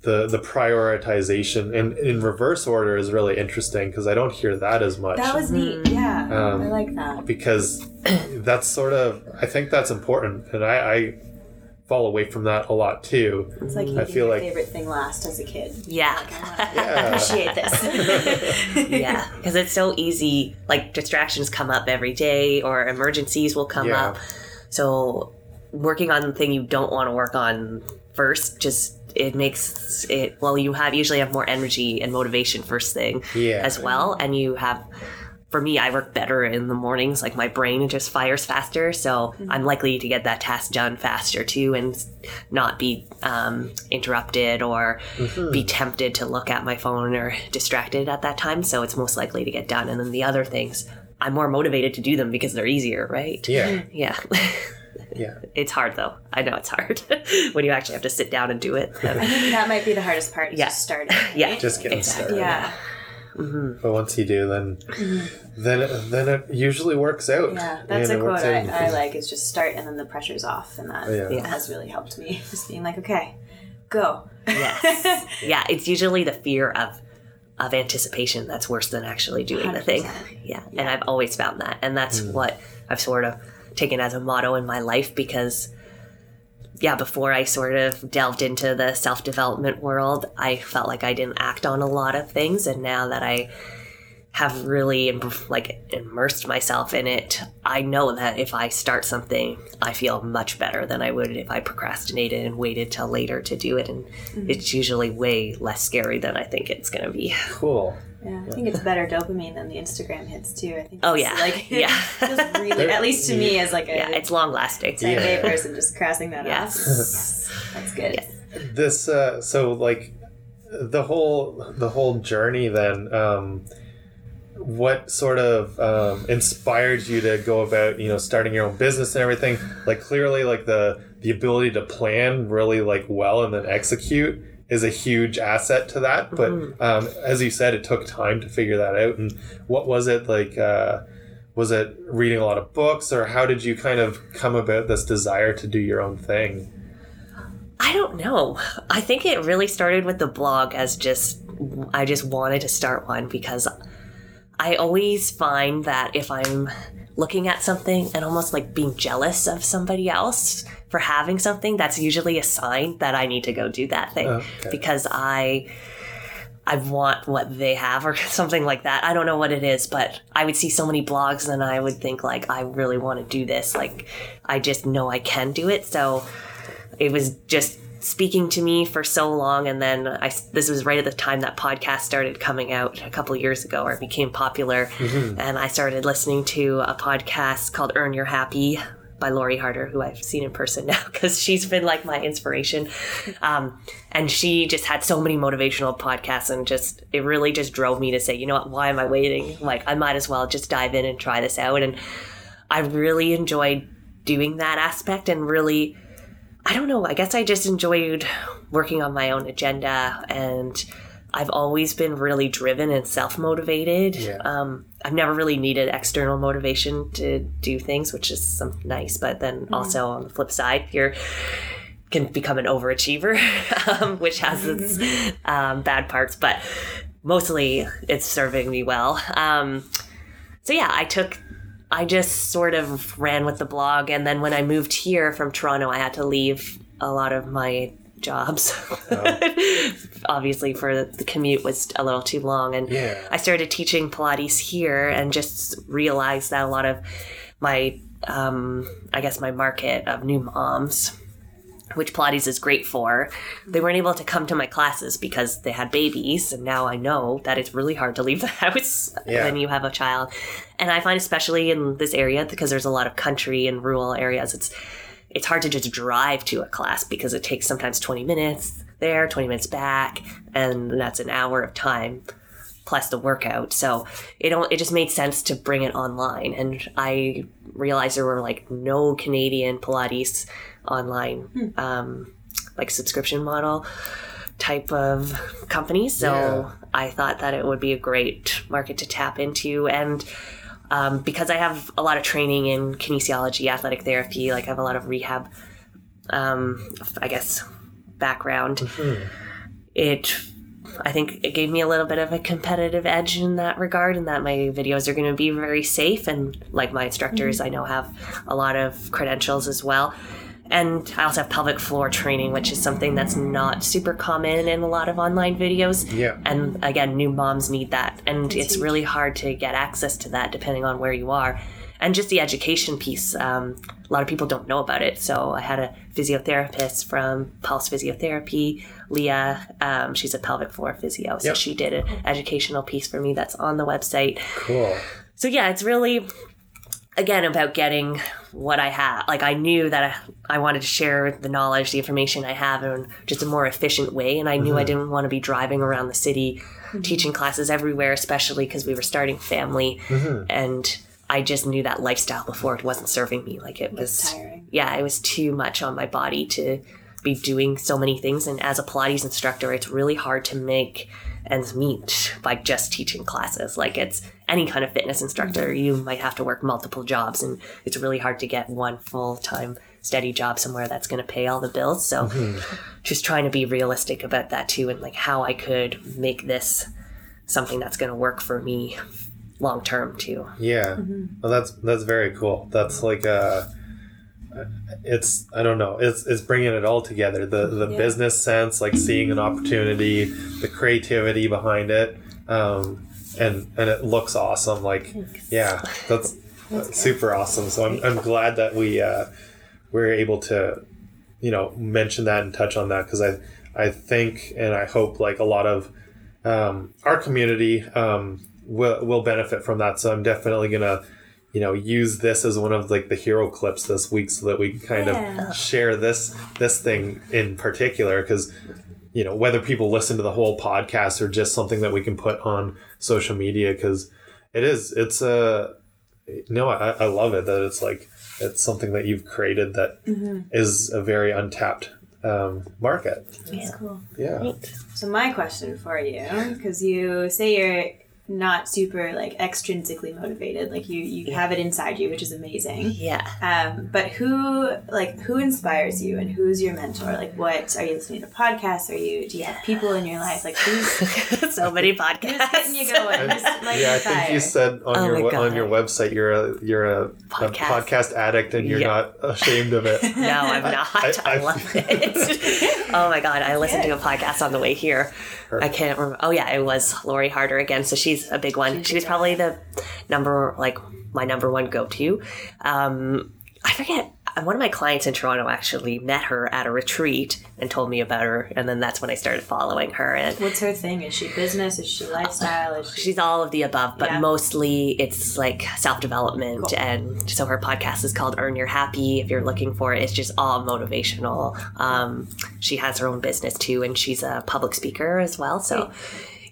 the the prioritization and in reverse order is really interesting because I don't hear that as much That was neat. Yeah. Um, I like that. because that's sort of I think that's important and I, I fall away from that a lot too. It's like I feel your like favorite thing last as a kid. yeah, I Yeah. appreciate this. yeah, because it's so easy. Like distractions come up every day, or emergencies will come Yeah. up. So working on the thing you don't want to work on first just it makes it well you have usually have more energy and motivation first thing Yeah. as well and you have for me i work better in the mornings like my brain just fires faster so mm-hmm. i'm likely to get that task done faster too and not be um, interrupted or mm-hmm. be tempted to look at my phone or distracted at that time so it's most likely to get done. And then the other things i'm more motivated to do them because they're easier right? Yeah, mm-hmm. yeah yeah, it's hard though i know it's hard when you actually have to sit down and do it I think that might be the hardest part. Yeah. Just starting. yeah just getting Exactly. started. Yeah. Mm-hmm. But once you do, then mm-hmm. then it, then it usually works out. Yeah. That's a quote I. I like. Is just start and then the pressure's off, and that, oh, Yeah. that has really helped me. Just being like, okay, go. yes yeah it's usually the fear of of anticipation that's worse than actually doing the thing 100%. yeah. and i've always found that and that's mm. what i've sort of taken as a motto in my life because yeah before i sort of delved into the self-development world i felt like i didn't act on a lot of things. And now that i have really im- like immersed myself in it i know that if i start something i feel much better than i would if i procrastinated and waited till later to do it. And mm-hmm. it's usually way less scary than i think it's going to be. Cool. Yeah, I think it's better dopamine than the Instagram hits too. I think. Oh, yeah. like Yeah. just really, at least to me, as like a yeah it's long lasting type Yeah. A person, just crossing that Yes. off. is- That's good. This uh, so like the whole the whole journey then um, what sort of um, inspired you to go about you know starting your own business and everything like clearly like the the ability to plan really like well and then execute is a huge asset to that but um, as you said it took time to figure that out. And what was it like uh, was it reading a lot of books or how did you kind of come about this desire to do your own thing? I don't know. I think it really started with the blog as just I just wanted to start one because I always find that if I'm looking at something and almost like being jealous of somebody else for having something, that's usually a sign that I need to go do that thing Okay. because I I want what they have or something like that. I don't know what it is, but I would see so many blogs and I would think like I really want to do this. Like I just know I can do it. So it was just speaking to me for so long and then I this was right at the time that podcast started coming out a couple years ago or it became popular. And I started listening to a podcast called Earn Your Happy by Lori Harder who I've seen in person now because she's been like my inspiration. Um, and she just had so many motivational podcasts and just it really just drove me to say you know what? Why am I waiting? Like I might as well just dive in and try this out. And I really enjoyed doing that aspect and really I don't know. I guess I just enjoyed working on my own agenda, and I've always been really driven and self motivated. Yeah. Um, I've never really needed external motivation to do things, which is some nice. But then also on the flip side, you're can become an overachiever, um, which has its um, bad parts, but mostly it's serving me well. Um, so yeah, I took I just sort of ran with the blog and then when I moved here from Toronto I had to leave a lot of my jobs. Obviously for the commute was a little too long and Yeah. I started teaching Pilates here and just realized that a lot of my um, I guess my market of new moms which Pilates is great for, they weren't able to come to my classes because they had babies. And now I know that it's really hard to leave the house Yeah. when you have a child. And I find, especially in this area, because there's a lot of country and rural areas, it's it's hard to just drive to a class because it takes sometimes 20 minutes there, 20 minutes back, and that's an hour of time plus the workout. So it it just made sense to bring it online. And I realized there were like no Canadian Pilates online, um, like subscription model type of company. So Yeah. I thought that it would be a great market to tap into. And um, because I have a lot of training in kinesiology, athletic therapy, like I have a lot of rehab, um, I guess, background, it I think it gave me a little bit of a competitive edge in that regard, and that my videos are going to be very safe. And like my instructors, I mm-hmm. know have a lot of credentials as well. And I also have pelvic floor training, which is something that's not super common in a lot of online videos. Yeah. And again, new moms need that. And it's huge. really hard to get access to that depending on where you are. And just the education piece, um, a lot of people don't know about it. So I had a physiotherapist from Pulse Physiotherapy, Leah. Um, she's a pelvic floor physio. So Yep. she did an educational piece for me that's on the website. Cool. So yeah, it's really again about getting what I have. Like I knew that I, I wanted to share the knowledge, the information I have in just a more efficient way, and I knew I didn't want to be driving around the city teaching classes everywhere, especially because we were starting family, and I just knew that lifestyle before it wasn't serving me. Like it was tiring. Yeah, it was too much on my body to be doing so many things. And as a Pilates instructor, it's really hard to make ends meet by just teaching classes. Like it's any kind of fitness instructor, mm-hmm. you might have to work multiple jobs, and it's really hard to get one full time steady job somewhere that's going to pay all the bills. So mm-hmm. just trying to be realistic about that too, and like how I could make this something that's going to work for me long term too. Yeah, well, that's that's very cool. That's like uh it's I don't know. It's it's bringing it all together. The the Yeah. business sense, like seeing an opportunity, the creativity behind it, um, and and it looks awesome. Like yeah, that's, that's super awesome. So I'm I'm glad that we uh, we're able to you know mention that and touch on that because I I think and I hope like a lot of um, our community um, will will benefit from that. So I'm definitely gonna you know use this as one of like the hero clips this week so that we can kind Yeah. of share this this thing in particular because you know whether people listen to the whole podcast or just something that we can put on social media because It is. It's a. no, I, I love it that it's like it's something that you've created that is a very untapped um, market. Yeah. Cool. Yeah. So my question for you, because you say you're not super like extrinsically motivated, like you you have it inside you, which is amazing. Yeah. Um, but who like who inspires you and who's your mentor? Like what are you listening to podcasts? Are you do you have people in your life? Like who's so many who's getting podcasts. you going? Who's lighting yeah, I the think you said on Oh your on your website you're a you're a podcast, Podcast. a podcast addict and you're Yeah. not ashamed of it. No, I'm not. I, I- I- love it. oh my god, I listened to a podcast on the way here. I can't remember. Oh yeah, it was Lori Harder again. So she's a big one. She was probably the number like my number one go to. Um, I forget. One of my clients in Toronto actually met her at a retreat and told me about her, and then that's when I started following her. And What's her thing? Is she business? Is she lifestyle? Is she She's all of the above, but Yeah. mostly it's like self development. Cool. And so her podcast is called Earn Your Happy. If you're looking for it, it's just all motivational. Um, she has her own business too, and she's a public speaker as well. So,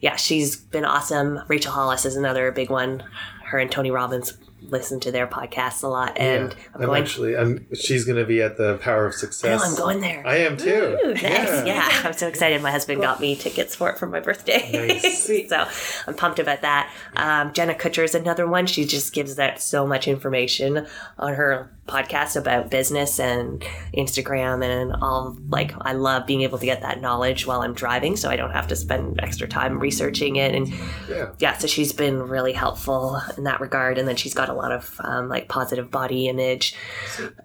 yeah, she's been awesome. Rachel Hollis is another big one. Her and Tony Robbins listen to their podcasts a lot. And yeah. I'm I'm going. actually I'm she's gonna be at the Power of Success. I'm going there. I am too. Ooh, nice. Yeah. I'm so excited. My husband got me tickets for it for my birthday. Nice. so I'm pumped about that. Um, Jenna Kutcher is another one. She just gives that so much information on her podcast about business and Instagram and all. Like, I love being able to get that knowledge while I'm driving so I don't have to spend extra time researching it. And Yeah. yeah, so she's been really helpful in that regard. And then she's got a lot of um, like positive body image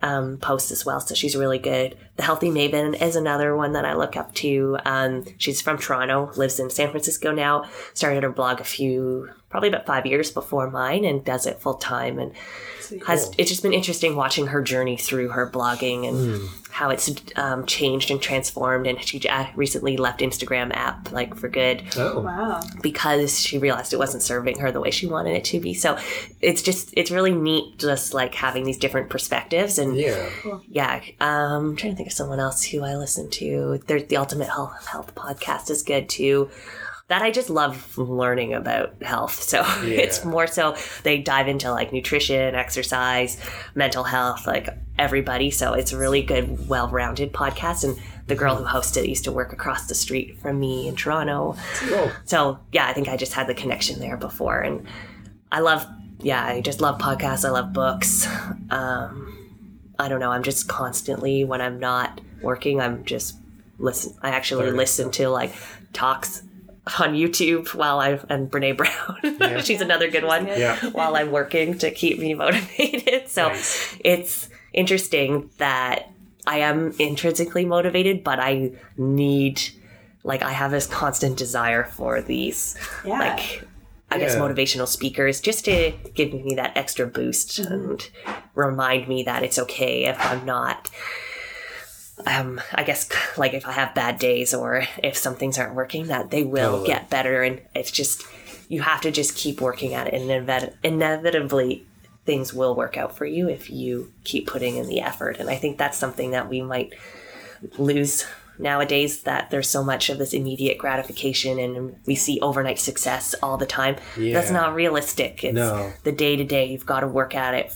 um, posts as well. So she's really good. The Healthy Maven is another one that I look up to. Um, she's from Toronto, lives in San Francisco now. Started her blog a few, probably about five years before mine, and does it full time. And has it's just been interesting watching her journey through her blogging and how it's um, changed and transformed. And she uh, recently left Instagram app like for good Oh. wow? because she realized it wasn't serving her the way she wanted it to be. So it's just it's really neat just like having these different perspectives and Yeah. yeah, um, I'm trying to think of someone else who I listen to. There's the Ultimate Health Health podcast is good too. That I just love learning about health. So it's more so they dive into like nutrition, exercise, mental health, like everybody. So it's a really good, well-rounded podcast. And the girl who hosts it used to work across the street from me in Toronto. Oh. So yeah, I think I just had the connection there before, and I love yeah, I just love podcasts. I love books. Um, I don't know. I'm just constantly when I'm not working, I'm just listen. I actually listen to like talks on YouTube while I and Brene Brown. She's another good one. Yeah. While I'm working to keep me motivated. So Nice. it's interesting that I am intrinsically motivated, but I need like I have this constant desire for these Yeah. like I guess motivational speakers just to give me that extra boost mm-hmm. and remind me that it's okay if I'm not um I guess like if I have bad days or if some things aren't working that they will Totally. get better and it's just you have to just keep working at it and invet- inevitably things will work out for you if you keep putting in the effort and I think that's something that we might lose nowadays that there's so much of this immediate gratification and we see overnight success all the time. That's not realistic. It's No. the day to day. You've got to work at it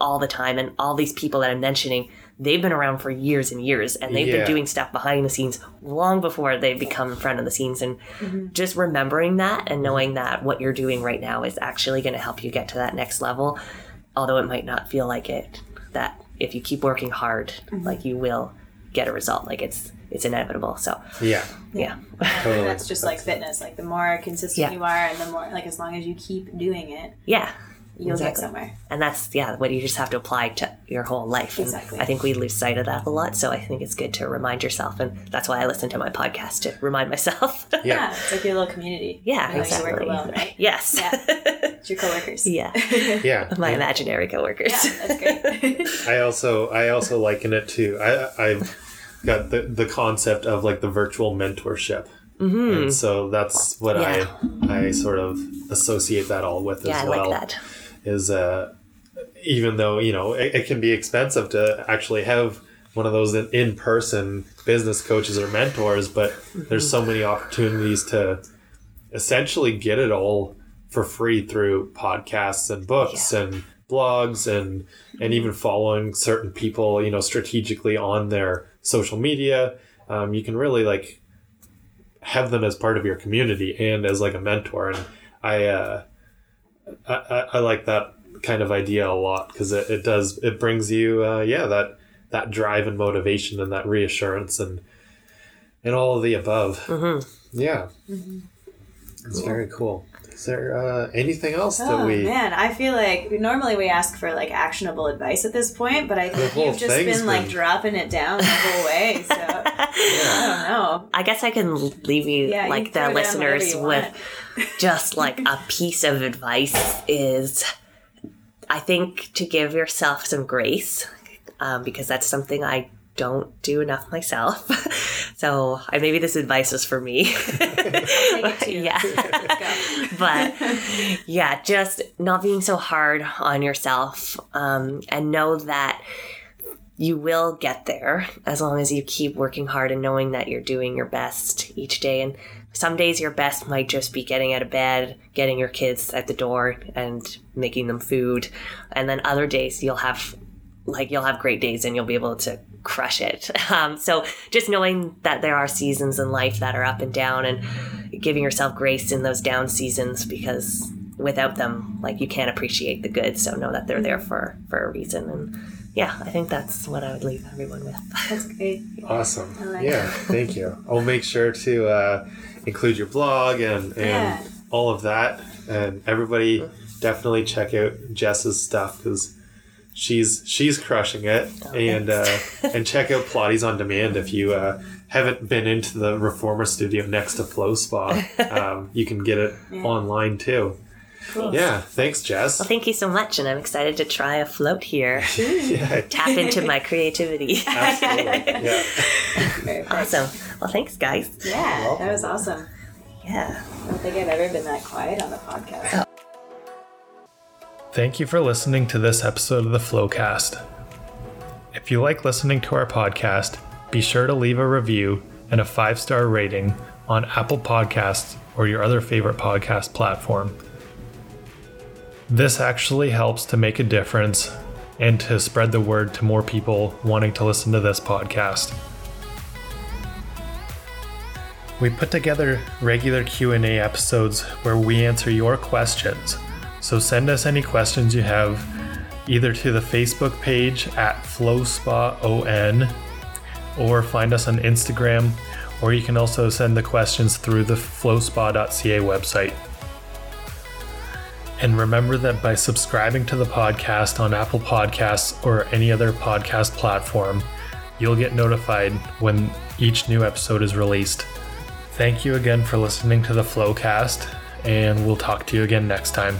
all the time. And all these people that I'm mentioning, they've been around for years and years and they've Yeah. been doing stuff behind the scenes long before they've become in front of the scenes. And mm-hmm. just remembering that and mm-hmm. knowing that what you're doing right now is actually going to help you get to that next level, although it might not feel like it, that if you keep working hard, mm-hmm. like you will get a result. Like it's, it's inevitable. So Yeah. yeah. Totally. That's just like fitness. Like the more consistent Yeah. you are, and the more like as long as you keep doing it, Yeah. You'll Exactly. get somewhere. And that's yeah, what you just have to apply to your whole life. And Exactly. I think we lose sight of that a lot. So I think it's good to remind yourself, and that's why I listen to my podcast to remind myself. Yeah, Yeah. it's like your little community. yeah, You know, exactly. You work alone, right? Yes. Yeah. It's your coworkers. yeah. Yeah. My imaginary coworkers. Yeah, that's great. I also I also liken it to I I've got the the concept of like the virtual mentorship. Mm-hmm. And so that's what Yeah. I I sort of associate that all with yeah, as I well. like that. Is uh even though you know it, it can be expensive to actually have one of those in, in-person business coaches or mentors but there's so many opportunities to essentially get it all for free through podcasts and books and blogs and and even following certain people you know strategically on their social media. Um, you can really like have them as part of your community and as like a mentor. And i uh i, I, I like that kind of idea a lot because it, it does it brings you uh, yeah that that drive and motivation and that reassurance and and all of the above. Yeah. It's very cool is there uh, anything else that we. Oh man, I feel like normally we ask for like actionable advice at this point, but I think you've just thing's been like dropping it down the whole way. So I don't know. I guess I can leave you, Yeah, like throw the listeners, with just like a piece of advice is I think to give yourself some grace um, because that's something I don't do enough myself. so I, maybe this advice is for me. yeah. But yeah, just not being so hard on yourself um, and know that you will get there as long as you keep working hard and knowing that you're doing your best each day. And some days your best might just be getting out of bed, getting your kids at the door, and making them food. And then other days you'll have like you'll have great days and you'll be able to crush it. Um, so just knowing that there are seasons in life that are up and down and giving yourself grace in those down seasons because without them, like you can't appreciate the good. So know that they're there for, for a reason. And yeah, I think that's what I would leave everyone with. That's great. Awesome. like yeah, thank you. I'll make sure to uh, include your blog and, and Yeah. all of that. And everybody definitely check out Jess's stuff because she's she's crushing it. and uh, and check out Pilates on Demand if you uh, haven't been into the Reformer Studio next to Flow Spa. Um, you can get it online too. Yeah, thanks, Jess. Well, thank you so much. And I'm excited to try a float here. yeah, Tap into my creativity. absolutely. Yeah. Awesome. Well, thanks, guys. Yeah, that was awesome. Yeah. I don't think I've ever been that quiet on the podcast. Thank you for listening to this episode of the Flowcast. If you like listening to our podcast, be sure to leave a review and a five star rating on Apple Podcasts or your other favorite podcast platform. This actually helps to make a difference and to spread the word to more people wanting to listen to this podcast. We put together regular Q&A episodes where we answer your questions. So send us any questions you have either to the Facebook page at FlowSpaON or find us on Instagram or you can also send the questions through the flowspa.ca website. And remember that by subscribing to the podcast on Apple Podcasts or any other podcast platform, you'll get notified when each new episode is released. Thank you again for listening to the Flowcast, and we'll talk to you again next time.